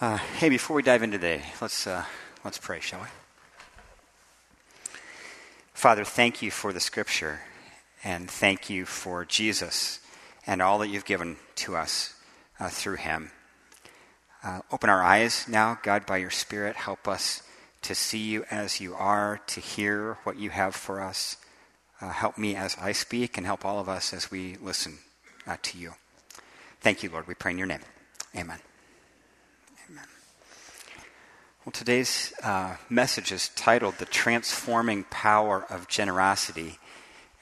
Uh, hey, before we dive into today, let's, uh, let's pray, shall we? Father, thank you for the scripture, and thank you for Jesus and all that you've given to us uh, through him. Uh, open our eyes now, God, by your Spirit. Help us to see you as you are, to hear what you have for us. Uh, help me as I speak, and help all of us as we listen uh, to you. Thank you, Lord. We pray in your name. Amen. Well, today's uh, message is titled The Transforming Power of Generosity.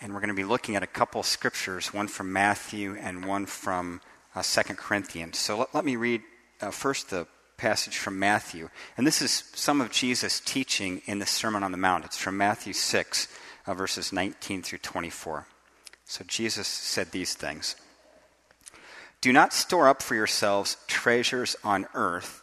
And we're going to be looking at a couple scriptures, one from Matthew and one from uh, 2 Corinthians. So let, let me read uh, first the passage from Matthew. And this is some of Jesus' teaching in the Sermon on the Mount. It's from Matthew 6, uh, verses 19 through 24. So Jesus said these things Do not store up for yourselves treasures on earth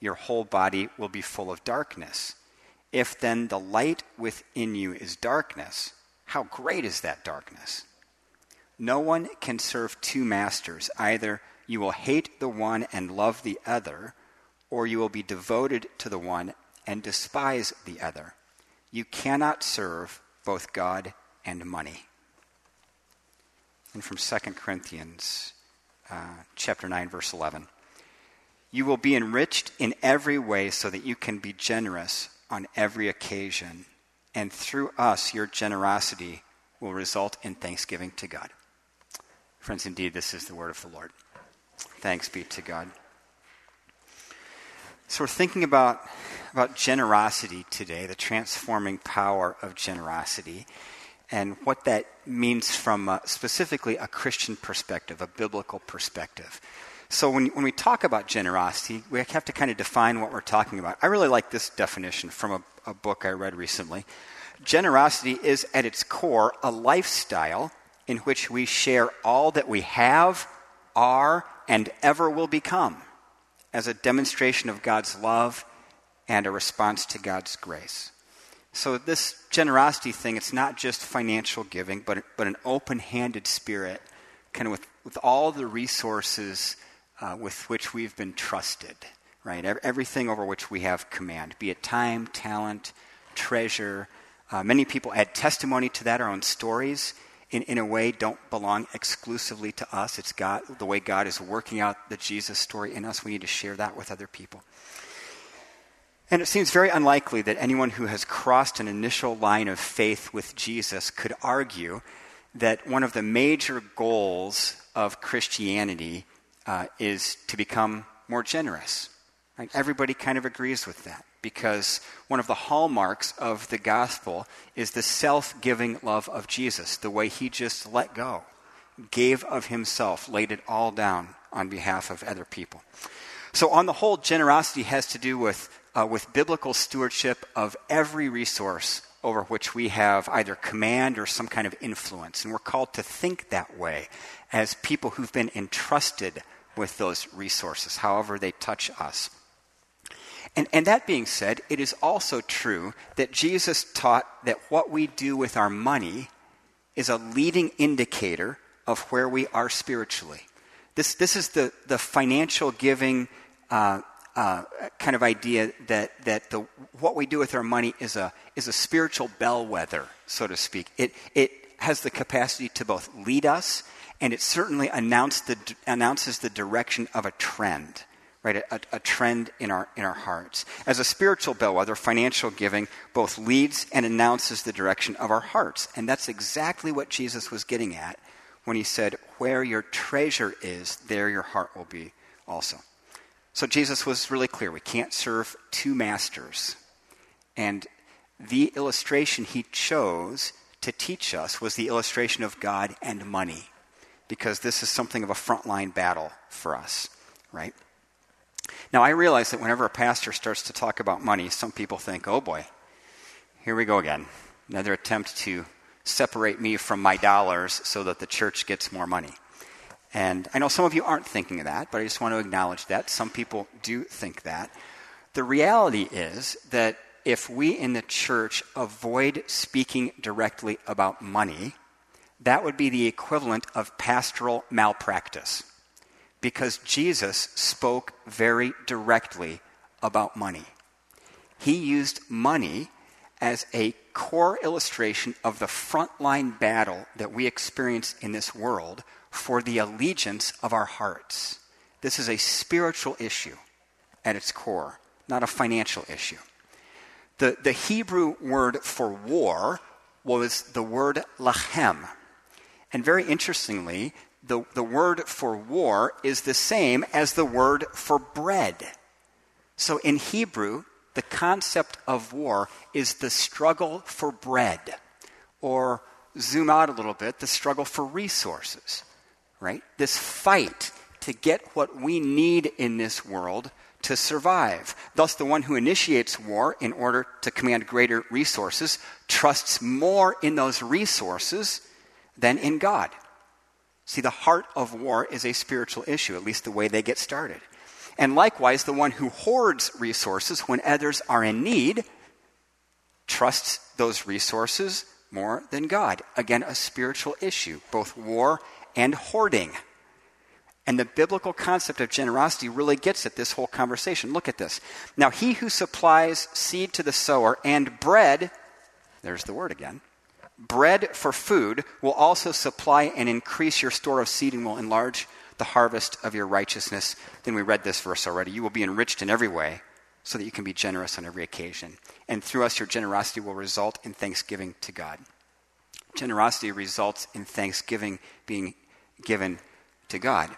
your whole body will be full of darkness. If then the light within you is darkness, how great is that darkness? No one can serve two masters. Either you will hate the one and love the other, or you will be devoted to the one and despise the other. You cannot serve both God and money. And from 2 Corinthians uh, chapter 9, verse 11. You will be enriched in every way so that you can be generous on every occasion. And through us, your generosity will result in thanksgiving to God. Friends, indeed, this is the word of the Lord. Thanks be to God. So, we're thinking about, about generosity today, the transforming power of generosity, and what that means from a, specifically a Christian perspective, a biblical perspective. So when, when we talk about generosity, we have to kind of define what we're talking about. I really like this definition from a, a book I read recently. Generosity is at its core a lifestyle in which we share all that we have, are, and ever will become as a demonstration of God's love and a response to God's grace. So, this generosity thing, it's not just financial giving, but, but an open handed spirit, kind of with, with all the resources uh, with which we've been trusted, right? Everything over which we have command, be it time, talent, treasure. Uh, many people add testimony to that, our own stories, in, in a way, don't belong exclusively to us. It's God, the way God is working out the Jesus story in us. We need to share that with other people. And it seems very unlikely that anyone who has crossed an initial line of faith with Jesus could argue that one of the major goals of Christianity uh, is to become more generous. Right? Everybody kind of agrees with that because one of the hallmarks of the gospel is the self giving love of Jesus, the way he just let go, gave of himself, laid it all down on behalf of other people. So, on the whole, generosity has to do with, uh, with biblical stewardship of every resource over which we have either command or some kind of influence. And we're called to think that way as people who've been entrusted with those resources, however they touch us. And, and that being said, it is also true that Jesus taught that what we do with our money is a leading indicator of where we are spiritually. This, this is the, the financial giving uh, uh, kind of idea that, that the, what we do with our money is a, is a spiritual bellwether, so to speak. It, it has the capacity to both lead us and it certainly the, announces the direction of a trend, right? A, a, trend in our, in our hearts. As a spiritual bellwether, financial giving both leads and announces the direction of our hearts. And that's exactly what Jesus was getting at when he said, Where your treasure is, there your heart will be also. So Jesus was really clear. We can't serve two masters. And the illustration he chose to teach us was the illustration of God and money because this is something of a frontline battle for us, right? Now, I realize that whenever a pastor starts to talk about money, some people think, oh boy, here we go again. Another attempt to separate me from my dollars so that the church gets more money. And I know some of you aren't thinking of that, but I just want to acknowledge that. Some people do think that. The reality is that if we in the church avoid speaking directly about money, that would be the equivalent of pastoral malpractice. Because Jesus spoke very directly about money. He used money as a core illustration of the frontline battle that we experience in this world for the allegiance of our hearts. This is a spiritual issue at its core, not a financial issue. The, the Hebrew word for war was the word lachem. And very interestingly, the, the word for war is the same as the word for bread. So in Hebrew, the concept of war is the struggle for bread, or zoom out a little bit, the struggle for resources, right? This fight to get what we need in this world to survive. Thus, the one who initiates war in order to command greater resources trusts more in those resources than in God. See, the heart of war is a spiritual issue, at least the way they get started. And likewise, the one who hoards resources when others are in need trusts those resources more than God. Again, a spiritual issue, both war and hoarding. And the biblical concept of generosity really gets at this whole conversation. Look at this. Now, he who supplies seed to the sower and bread, there's the word again, bread for food will also supply and increase your store of seed and will enlarge the harvest of your righteousness. Then we read this verse already. You will be enriched in every way so that you can be generous on every occasion. And through us, your generosity will result in thanksgiving to God. Generosity results in thanksgiving being given to God.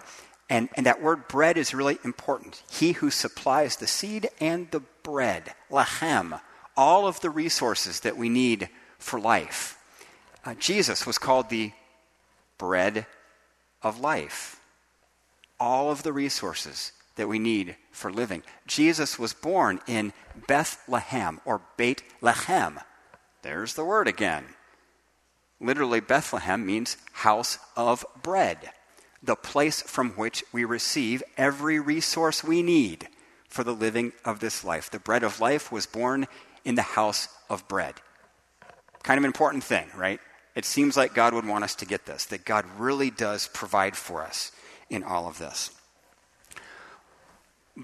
And, and that word bread is really important. He who supplies the seed and the bread, lachem, all of the resources that we need for life. Uh, Jesus was called the bread of life. All of the resources that we need for living. Jesus was born in Bethlehem or Beit Lehem. There's the word again. Literally, Bethlehem means house of bread, the place from which we receive every resource we need for the living of this life. The bread of life was born in the house of bread. Kind of an important thing, right? It seems like God would want us to get this, that God really does provide for us in all of this.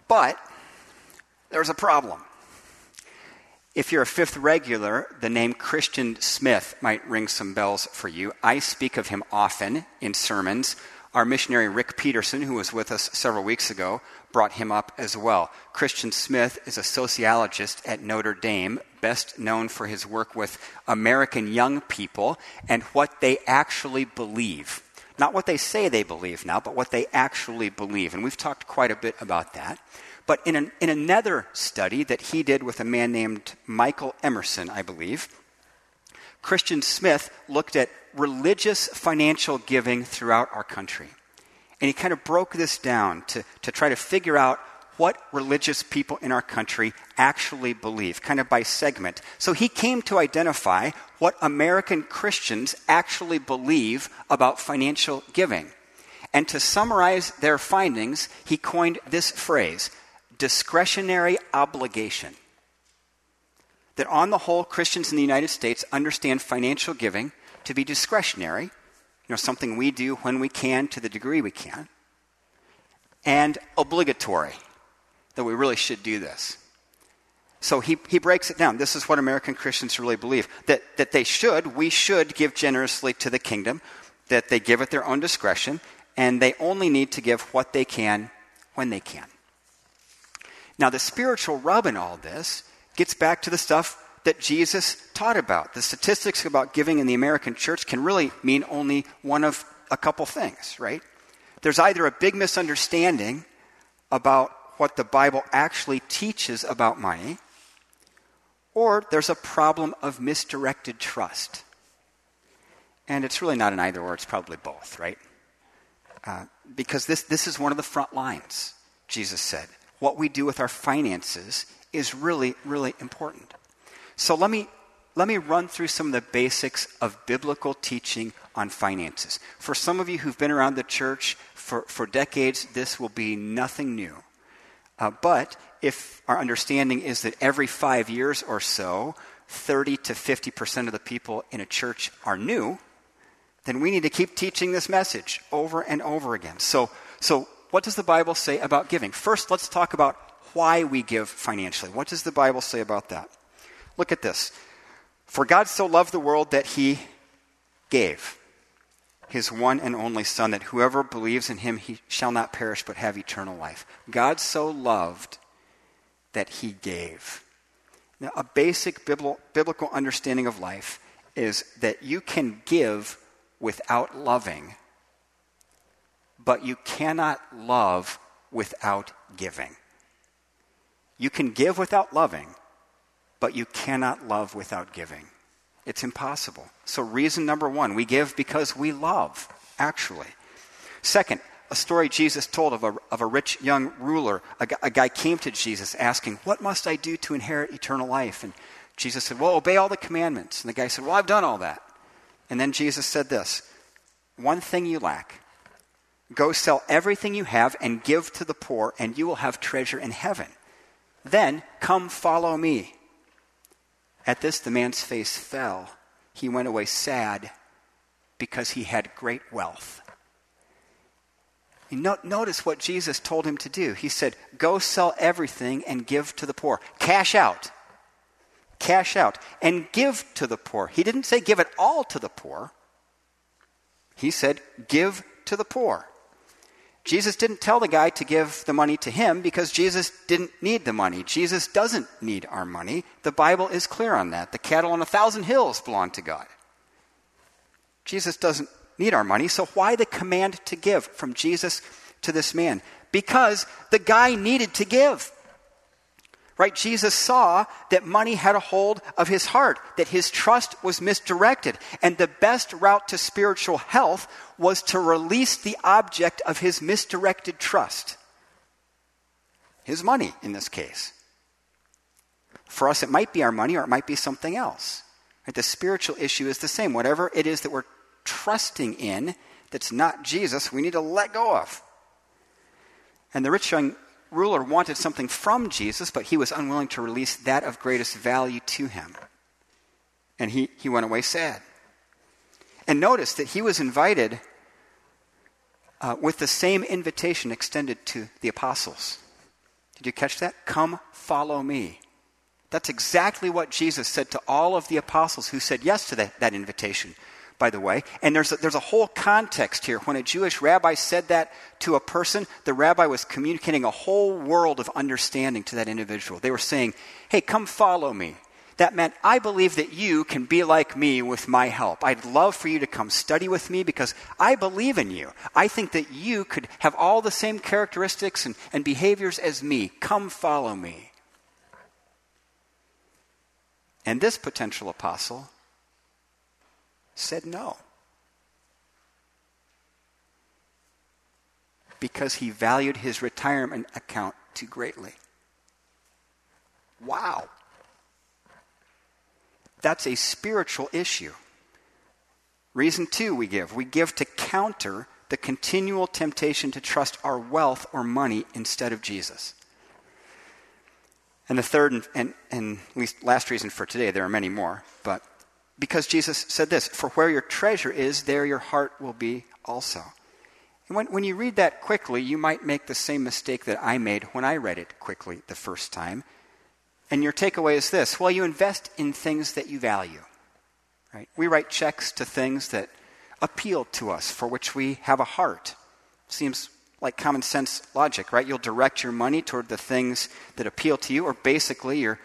But there's a problem. If you're a fifth regular, the name Christian Smith might ring some bells for you. I speak of him often in sermons. Our missionary Rick Peterson, who was with us several weeks ago, brought him up as well. Christian Smith is a sociologist at Notre Dame, best known for his work with American young people and what they actually believe. Not what they say they believe now, but what they actually believe. And we've talked quite a bit about that. But in, an, in another study that he did with a man named Michael Emerson, I believe, Christian Smith looked at religious financial giving throughout our country. And he kind of broke this down to, to try to figure out what religious people in our country actually believe, kind of by segment. So he came to identify what American Christians actually believe about financial giving. And to summarize their findings, he coined this phrase discretionary obligation. That on the whole, Christians in the United States understand financial giving to be discretionary know, something we do when we can to the degree we can, and obligatory, that we really should do this. So he, he breaks it down. This is what American Christians really believe that, that they should, we should give generously to the kingdom, that they give at their own discretion, and they only need to give what they can when they can. Now, the spiritual rub in all this gets back to the stuff that Jesus taught about. The statistics about giving in the American church can really mean only one of a couple things, right? There's either a big misunderstanding about what the Bible actually teaches about money, or there's a problem of misdirected trust. And it's really not an either or, it's probably both, right? Uh, because this, this is one of the front lines, Jesus said. what we do with our finances is really, really important. So let me, let me run through some of the basics of biblical teaching on finances. For some of you who've been around the church for, for decades, this will be nothing new. Uh, but if our understanding is that every five years or so, 30 to 50% of the people in a church are new, then we need to keep teaching this message over and over again. So, so what does the Bible say about giving? First, let's talk about why we give financially. What does the Bible say about that? Look at this. For God so loved the world that he gave his one and only Son, that whoever believes in him he shall not perish but have eternal life. God so loved that he gave. Now, a basic biblical understanding of life is that you can give without loving, but you cannot love without giving. You can give without loving, but you cannot love without giving. It's impossible. So, reason number one, we give because we love, actually. Second, a story Jesus told of a, of a rich young ruler. A, a guy came to Jesus asking, What must I do to inherit eternal life? And Jesus said, Well, obey all the commandments. And the guy said, Well, I've done all that. And then Jesus said this One thing you lack. Go sell everything you have and give to the poor, and you will have treasure in heaven. Then come follow me. At this, the man's face fell. He went away sad because he had great wealth. notice what Jesus told him to do. He said, Go sell everything and give to the poor. Cash out. Cash out. And give to the poor. He didn't say give it all to the poor. He said, Give to the poor. Jesus didn't tell the guy to give the money to him because Jesus didn't need the money. Jesus doesn't need our money. The Bible is clear on that. The cattle on a thousand hills belong to God. Jesus doesn't need our money, so why the command to give from Jesus to this man? Because the guy needed to give. Right? Jesus saw that money had a hold of his heart, that his trust was misdirected. And the best route to spiritual health was to release the object of his misdirected trust. His money, in this case. For us, it might be our money or it might be something else. Right? The spiritual issue is the same. Whatever it is that we're trusting in that's not Jesus, we need to let go of. And the rich young ruler wanted something from Jesus, but he was unwilling to release that of greatest value to him. And he, he went away sad. And notice that he was invited uh, with the same invitation extended to the apostles. Did you catch that? Come follow me. That's exactly what Jesus said to all of the apostles who said yes to that, that invitation by the way. And there's a, there's a whole context here. When a Jewish rabbi said that to a person, the rabbi was communicating a whole world of understanding to that individual. They were saying, hey, come follow me. That meant, I believe that you can be like me with my help. I'd love for you to come study with me because I believe in you. I think that you could have all the same characteristics and, and behaviors as me. Come follow me. And this potential apostle said no. Because he valued his retirement account too greatly. Wow. That's a spiritual issue. Reason two, we give. We give to counter the continual temptation to trust our wealth or money instead of Jesus. And the third and, and, and least last reason for today, there are many more, but because Jesus said this For where your treasure is, there your heart will be also. And when, when you read that quickly, you might make the same mistake that I made when I read it quickly the first time. And your takeaway is this well, you invest in things that you value. Right? We write checks to things that appeal to us, for which we have a heart. Seems like common sense logic, right? You'll direct your money toward the things that appeal to you, or basically your,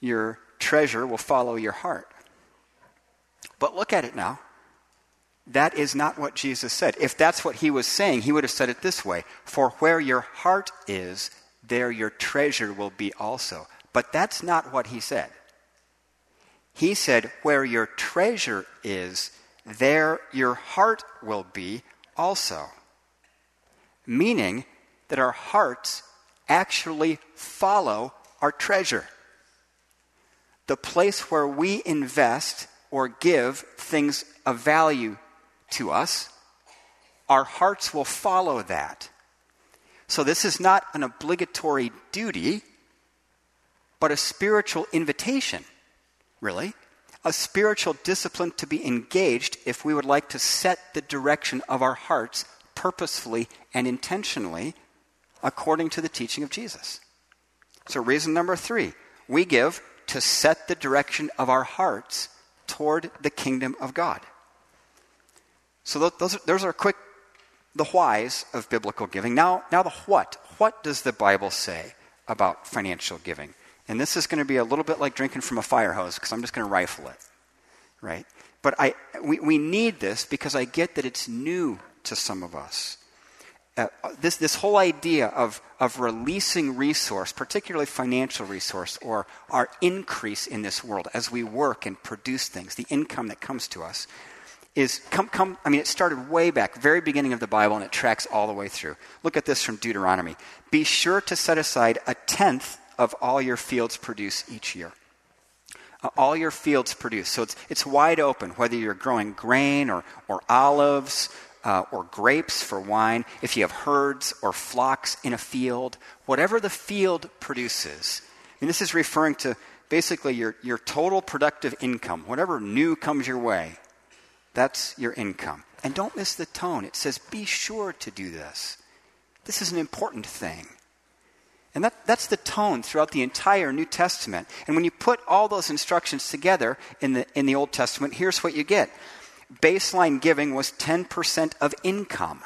your treasure will follow your heart. But look at it now. That is not what Jesus said. If that's what he was saying, he would have said it this way For where your heart is, there your treasure will be also. But that's not what he said. He said, Where your treasure is, there your heart will be also. Meaning that our hearts actually follow our treasure. The place where we invest or give things of value to us, our hearts will follow that. So, this is not an obligatory duty, but a spiritual invitation, really. A spiritual discipline to be engaged if we would like to set the direction of our hearts purposefully and intentionally according to the teaching of Jesus. So, reason number three we give to set the direction of our hearts toward the kingdom of God. So, those, those are quick, the whys of biblical giving. Now, now, the what. What does the Bible say about financial giving? And this is going to be a little bit like drinking from a fire hose because I'm just going to rifle it, right? But I, we, we need this because I get that it's new to some of us. Uh, this, this whole idea of, of releasing resource, particularly financial resource, or our increase in this world as we work and produce things, the income that comes to us, is come, come, I mean, it started way back, very beginning of the Bible, and it tracks all the way through. Look at this from Deuteronomy. Be sure to set aside a tenth of all your fields produce each year. Uh, all your fields produce. So it's, it's wide open, whether you're growing grain or, or olives uh, or grapes for wine, if you have herds or flocks in a field, whatever the field produces. And this is referring to basically your, your total productive income, whatever new comes your way, that's your income. And don't miss the tone. It says, be sure to do this. This is an important thing. And that, that's the tone throughout the entire New Testament. And when you put all those instructions together in the, in the Old Testament, here's what you get baseline giving was 10% of income.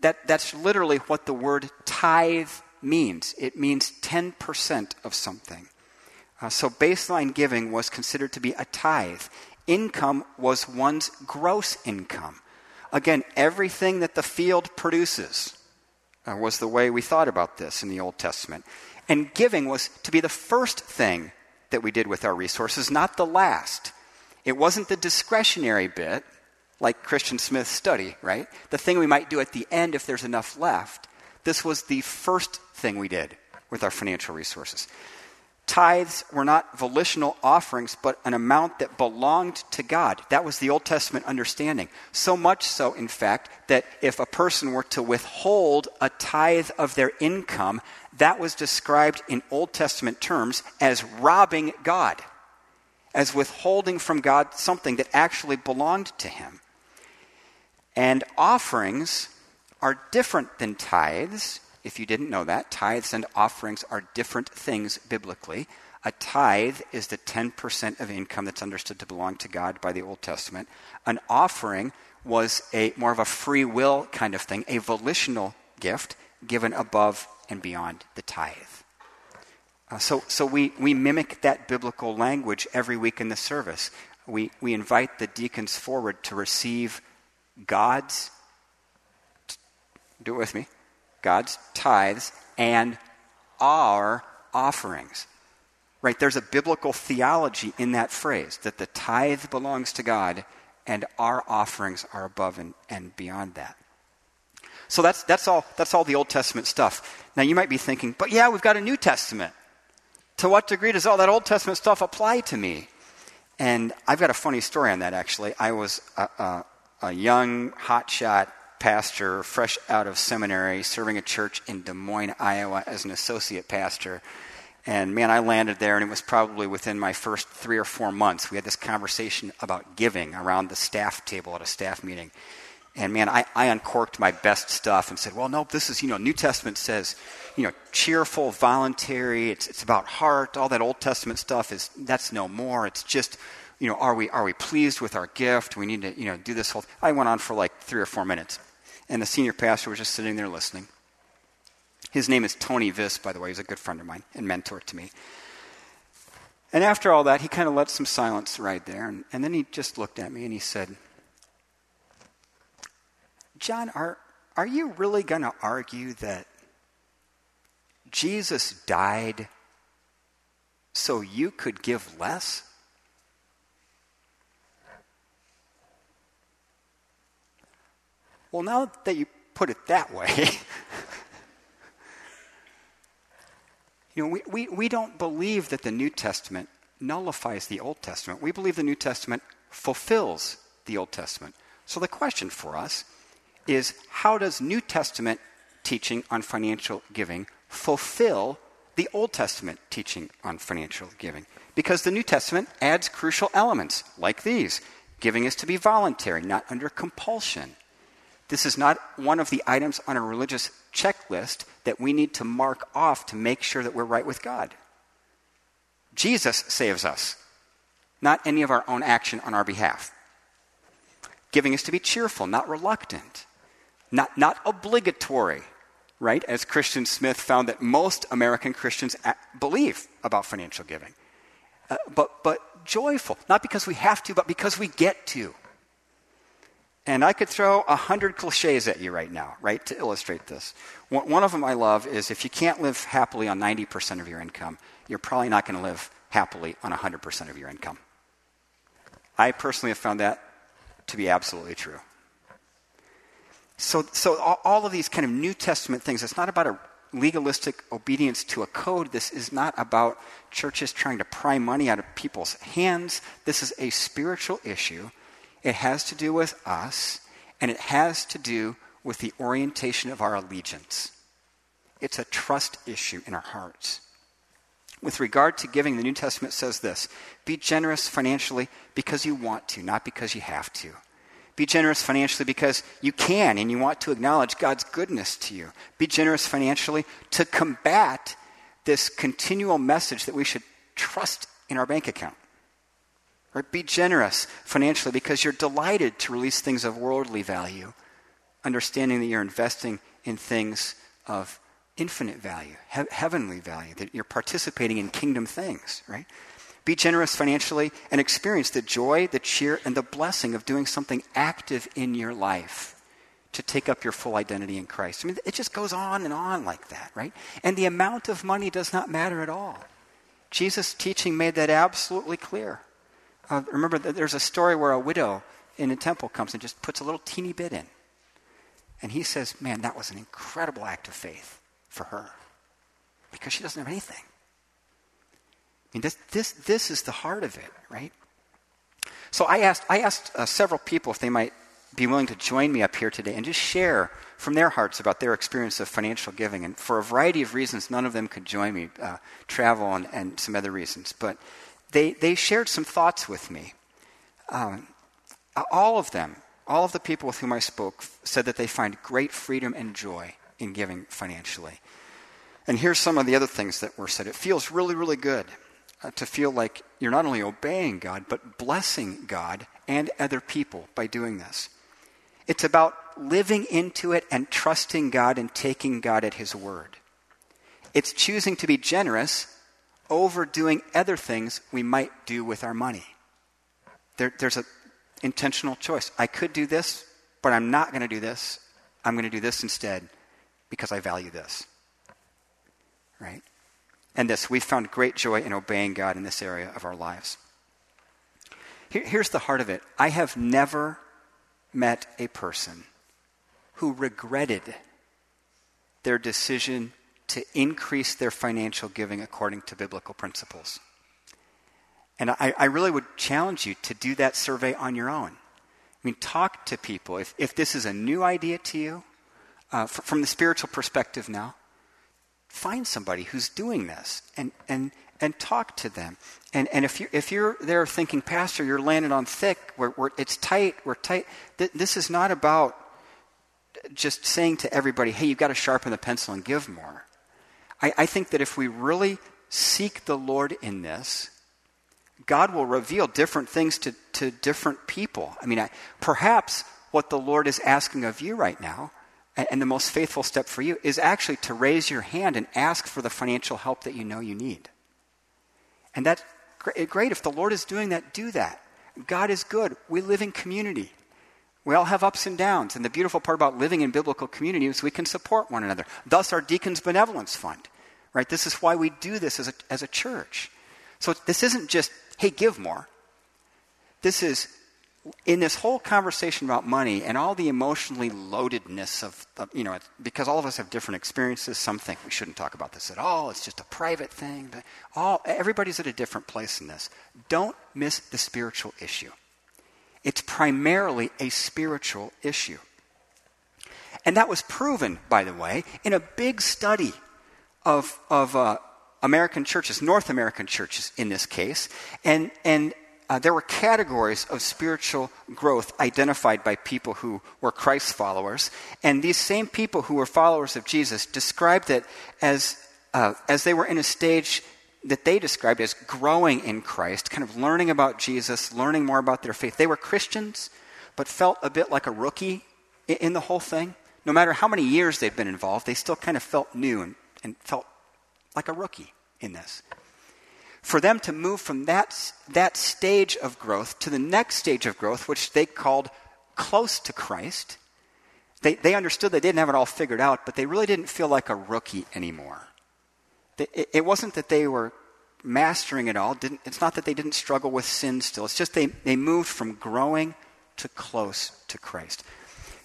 That, that's literally what the word tithe means. It means 10% of something. Uh, so baseline giving was considered to be a tithe. Income was one's gross income. Again, everything that the field produces uh, was the way we thought about this in the Old Testament. And giving was to be the first thing that we did with our resources, not the last. It wasn't the discretionary bit, like Christian Smith's study, right? The thing we might do at the end if there's enough left. This was the first thing we did with our financial resources. Tithes were not volitional offerings, but an amount that belonged to God. That was the Old Testament understanding. So much so, in fact, that if a person were to withhold a tithe of their income, that was described in Old Testament terms as robbing God as withholding from God something that actually belonged to him. And offerings are different than tithes. If you didn't know that, tithes and offerings are different things biblically. A tithe is the 10% of income that's understood to belong to God by the Old Testament. An offering was a more of a free will kind of thing, a volitional gift given above and beyond the tithe. Uh, so so we, we mimic that biblical language every week in the service. We, we invite the deacons forward to receive God's, do it with me, God's tithes and our offerings. Right? There's a biblical theology in that phrase that the tithe belongs to God and our offerings are above and, and beyond that. So that's, that's, all, that's all the Old Testament stuff. Now you might be thinking, but yeah, we've got a New Testament to what degree does all that Old Testament stuff apply to me? And I've got a funny story on that, actually. I was a, a, a young, hotshot pastor, fresh out of seminary, serving a church in Des Moines, Iowa, as an associate pastor. And man, I landed there, and it was probably within my first three or four months. We had this conversation about giving around the staff table at a staff meeting. And man, I, I uncorked my best stuff and said, well, no, this is, you know, New Testament says, you know, cheerful, voluntary, it's, it's about heart, all that Old Testament stuff is, that's no more. It's just, you know, are we, are we pleased with our gift? We need to, you know, do this whole, I went on for like three or four minutes. And the senior pastor was just sitting there listening. His name is Tony Viss, by the way. He's a good friend of mine and mentor to me. And after all that, he kind of let some silence ride there. And, and then he just looked at me and he said, John, are, are you really going to argue that Jesus died so you could give less? Well, now that you put it that way, You know, we, we, we don't believe that the New Testament nullifies the Old Testament. We believe the New Testament fulfills the Old Testament. So the question for us is how does New Testament teaching on financial giving fulfill the Old Testament teaching on financial giving? Because the New Testament adds crucial elements like these giving is to be voluntary, not under compulsion. This is not one of the items on a religious checklist that we need to mark off to make sure that we're right with God. Jesus saves us, not any of our own action on our behalf. Giving is to be cheerful, not reluctant, not, not obligatory, right? As Christian Smith found that most American Christians believe about financial giving. Uh, but, but joyful, not because we have to, but because we get to. And I could throw a hundred cliches at you right now, right, to illustrate this. One of them I love is if you can't live happily on 90% of your income, you're probably not going to live happily on 100% of your income. I personally have found that to be absolutely true. So, so all of these kind of New Testament things, it's not about a legalistic obedience to a code. This is not about churches trying to pry money out of people's hands. This is a spiritual issue it has to do with us, and it has to do with the orientation of our allegiance. It's a trust issue in our hearts. With regard to giving, the New Testament says this Be generous financially because you want to, not because you have to. Be generous financially because you can and you want to acknowledge God's goodness to you. Be generous financially to combat this continual message that we should trust in our bank account. Right? Be generous financially because you're delighted to release things of worldly value, understanding that you're investing in things of infinite value, he- heavenly value, that you're participating in kingdom things, right? Be generous financially and experience the joy, the cheer, and the blessing of doing something active in your life to take up your full identity in Christ. I mean, it just goes on and on like that, right? And the amount of money does not matter at all. Jesus' teaching made that absolutely clear. Uh, remember, there's a story where a widow in a temple comes and just puts a little teeny bit in. And he says, Man, that was an incredible act of faith for her because she doesn't have anything. Mean, this, this, this is the heart of it, right? So I asked, I asked uh, several people if they might be willing to join me up here today and just share from their hearts about their experience of financial giving. And for a variety of reasons, none of them could join me uh, travel and, and some other reasons. But they, they shared some thoughts with me. Um, all of them, all of the people with whom I spoke, said that they find great freedom and joy in giving financially. And here's some of the other things that were said. It feels really, really good Uh, to feel like you're not only obeying God, but blessing God and other people by doing this. It's about living into it and trusting God and taking God at His word. It's choosing to be generous over doing other things we might do with our money. There, there's an intentional choice. I could do this, but I'm not going to do this. I'm going to do this instead because I value this. Right? And this, we found great joy in obeying God in this area of our lives. Here, here's the heart of it I have never met a person who regretted their decision to increase their financial giving according to biblical principles. And I, I, really would challenge you to do that survey on your own. I mean, talk to people. If, if this is a new idea to you, uh, f- from the spiritual perspective now, find somebody who's doing this and, and, and talk to them. And, and if, you're, if you're there thinking, Pastor, you're landing on thick, we're, we're, it's tight, we're tight, th- this is not about just saying to everybody, hey, you've got to sharpen the pencil and give more. I, I think that if we really seek the Lord in this, God will reveal different things to, to different people. I mean, I, perhaps what the Lord is asking of you right now, and, the most faithful step for you, is actually to raise your hand and ask for the financial help that you know you need. And that's great. If the Lord is doing that, do that. God is good. We live in community. We all have ups and downs. And the beautiful part about living in biblical community is we can support one another. Thus, our Deacons Benevolence Fund. Right? This is why we do this as a, as a church. So this isn't just, hey, give more. This is, in this whole conversation about money and all the emotionally loadedness of, you know, because all of us have different experiences, some think we shouldn't talk about this at all. It's just a private thing. But all, everybody's at a different place in this. Don't miss the spiritual issue. It's primarily a spiritual issue. And that was proven, by the way, in a big study of, of uh, American churches, North American churches in this case. And, and uh, there were categories of spiritual growth identified by people who were Christ followers. And these same people who were followers of Jesus described it as, uh, as they were in a stage that they described as growing in Christ, kind of learning about Jesus, learning more about their faith. They were Christians, but felt a bit like a rookie in, in the whole thing. No matter how many years they've been involved, they still kind of felt new and, and felt like a rookie in this for them to move from that, that stage of growth to the next stage of growth, which they called close to Christ, they, they understood they didn't have it all figured out, but they really didn't feel like a rookie anymore. They, it, it, wasn't that they were mastering it all. Didn't, it's not that they didn't struggle with sin still. It's just they, they moved from growing to close to Christ.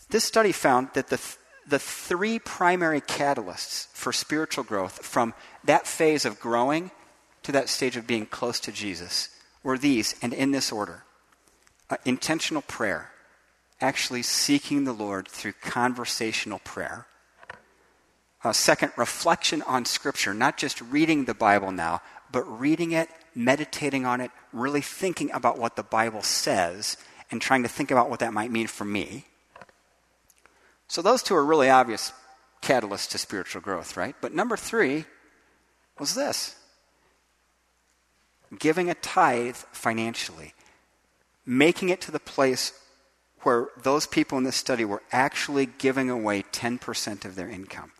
This study found that the, the three primary catalysts for spiritual growth from that phase of growing to that stage of being close to Jesus were these, and in this order uh, intentional prayer, actually seeking the Lord through conversational prayer. Uh, second, reflection on Scripture, not just reading the Bible now, but reading it, meditating on it, really thinking about what the Bible says, and trying to think about what that might mean for me. So, those two are really obvious catalysts to spiritual growth, right? But number three was this giving a tithe financially, making it to the place where those people in this study were actually giving away 10% of their income.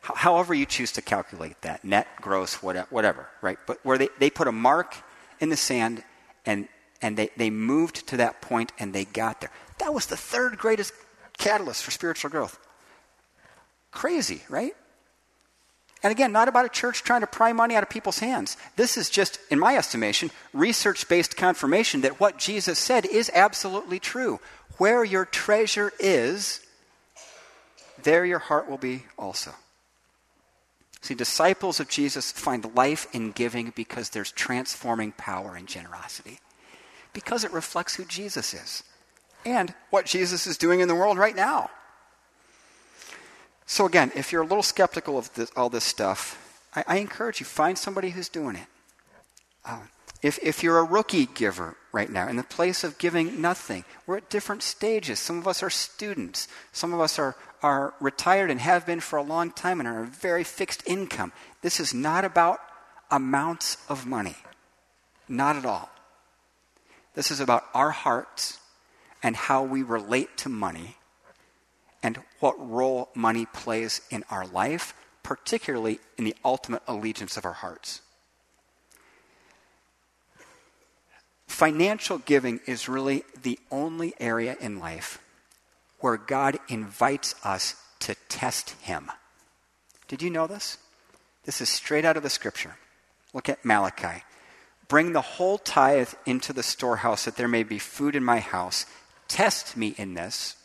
However, you choose to calculate that net, gross, whatever, right? But where they, they put a mark in the sand and, and they, they moved to that point and they got there. That was the third greatest catalyst for spiritual growth. Crazy, right? And again, not about a church trying to pry money out of people's hands. This is just, in my estimation, research based confirmation that what Jesus said is absolutely true. Where your treasure is, there your heart will be also. See, disciples of Jesus find life in giving because there's transforming power in generosity, because it reflects who Jesus is and what Jesus is doing in the world right now. So, again, if you're a little skeptical of this, all this stuff, I, I, encourage you find somebody who's doing it. Uh, if, if you're a rookie giver right now, in the place of giving nothing, we're at different stages. Some of us are students, some of us are, are retired and have been for a long time and are a very fixed income. This is not about amounts of money, not at all. This is about our hearts and how we relate to money and what role money plays in our life, particularly in the ultimate allegiance of our hearts. Financial giving is really the only area in life where God invites us to test Him. Did you know this? This is straight out of the scripture. Look at Malachi. Bring the whole tithe into the storehouse that there may be food in my house. Test me in this,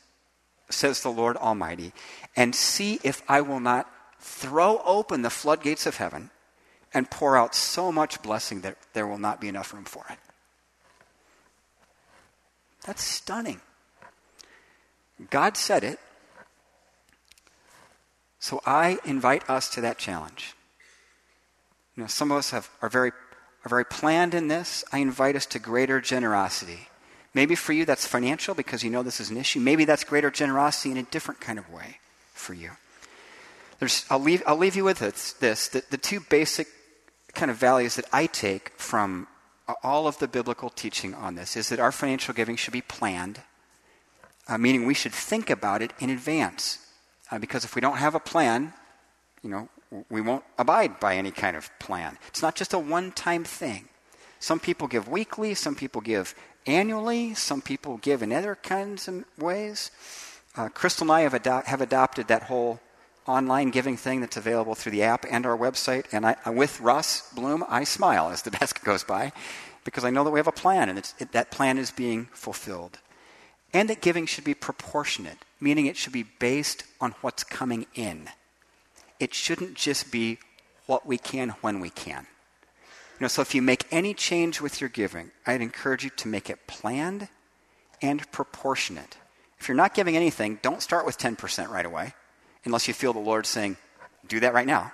says the Lord Almighty, and see if I will not throw open the floodgates of heaven and pour out so much blessing that there will not be enough room for it. That's stunning. God said it. So I invite us to that challenge. You know, some of us have, are, very, are very planned in this. I invite us to greater generosity. Maybe for you that's financial because you know this is an issue. Maybe that's greater generosity in a different kind of way for you. There's, I'll, leave, I'll leave you with this, the, the two basic kind of values that I take from all of the biblical teaching on this is that our financial giving should be planned, uh, meaning we should think about it in advance. Uh, because if we don't have a plan, you know, we won't abide by any kind of plan. It's not just a one time thing. Some people give weekly, some people give annually. Some people give in other kinds of ways. Uh, Crystal and I have, ado- have adopted that whole online giving thing that's available through the app and our website. And I, with Russ Bloom, I smile as the desk goes by because I know that we have a plan and it, that plan is being fulfilled. And that giving should be proportionate, meaning it should be based on what's coming in. It shouldn't just be what we can when we can. You know, so if you make any change with your giving, I'd encourage you to make it planned and proportionate. If you're not giving anything, don't start with 10% right away, unless you feel the Lord saying, do that right now.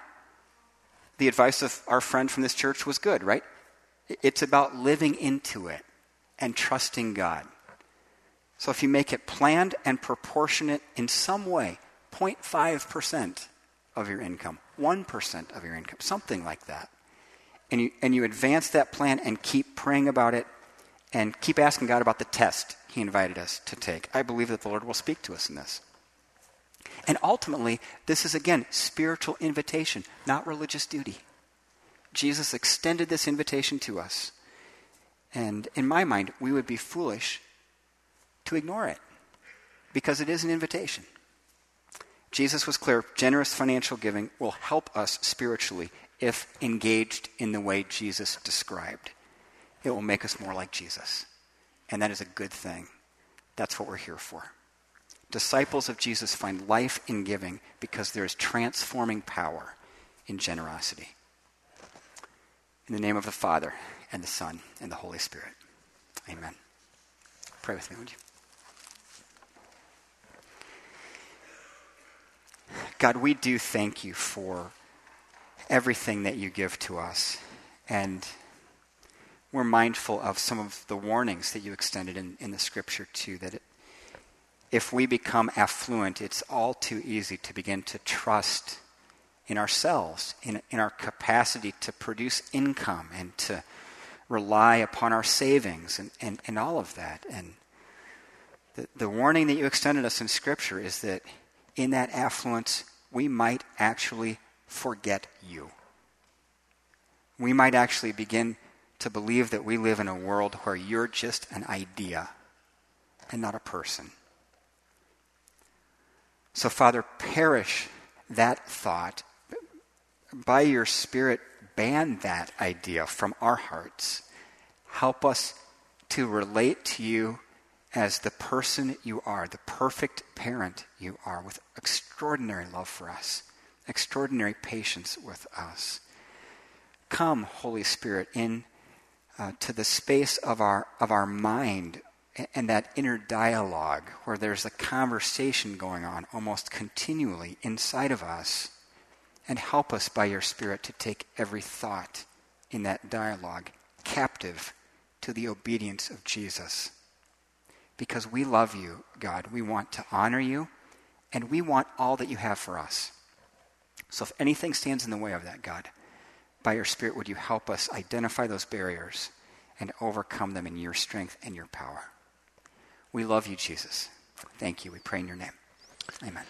The advice of our friend from this church was good, right? It's about living into it and trusting God. So if you make it planned and proportionate in some way, 0.5% of your income, 1% of your income, something like that. And you, and you advance that plan and keep praying about it and keep asking God about the test He invited us to take. I believe that the Lord will speak to us in this. And ultimately, this is again spiritual invitation, not religious duty. Jesus extended this invitation to us. And in my mind, we would be foolish to ignore it because it is an invitation. Jesus was clear generous financial giving will help us spiritually if engaged in the way Jesus described. It will make us more like Jesus. And that is a good thing. That's what we're here for. Disciples of Jesus find life in giving because there is transforming power in generosity. In the name of the Father, and the Son, and the Holy Spirit. Amen. Pray with me, would you? God, we do thank you for everything that you give to us. And we're mindful of some of the warnings that you extended in, in the scripture, too, that it, if we become affluent, it's all too easy to begin to trust in ourselves, in, in our capacity to produce income and to rely upon our savings and, and, and all of that. And the, the warning that you extended us in Scripture is that in that affluence, we might actually forget you. We might actually begin to believe that we live in a world where you're just an idea and not a person. So, Father, perish that thought. By your Spirit, ban that idea from our hearts. Help us to relate to you as the person you are, the perfect parent you are, with extraordinary love for us, extraordinary patience with us. Come, Holy Spirit, in uh, to the space of our of our mind and that inner dialogue where there's a conversation going on almost continually inside of us, and help us by your Spirit to take every thought in that dialogue captive to the obedience of Jesus because we love you, God. We want to honor you, and we want all that you have for us. So if anything stands in the way of that, God, by your Spirit, would you help us identify those barriers and overcome them in your strength and your power? We love you, Jesus. Thank you. We pray in your name. Amen.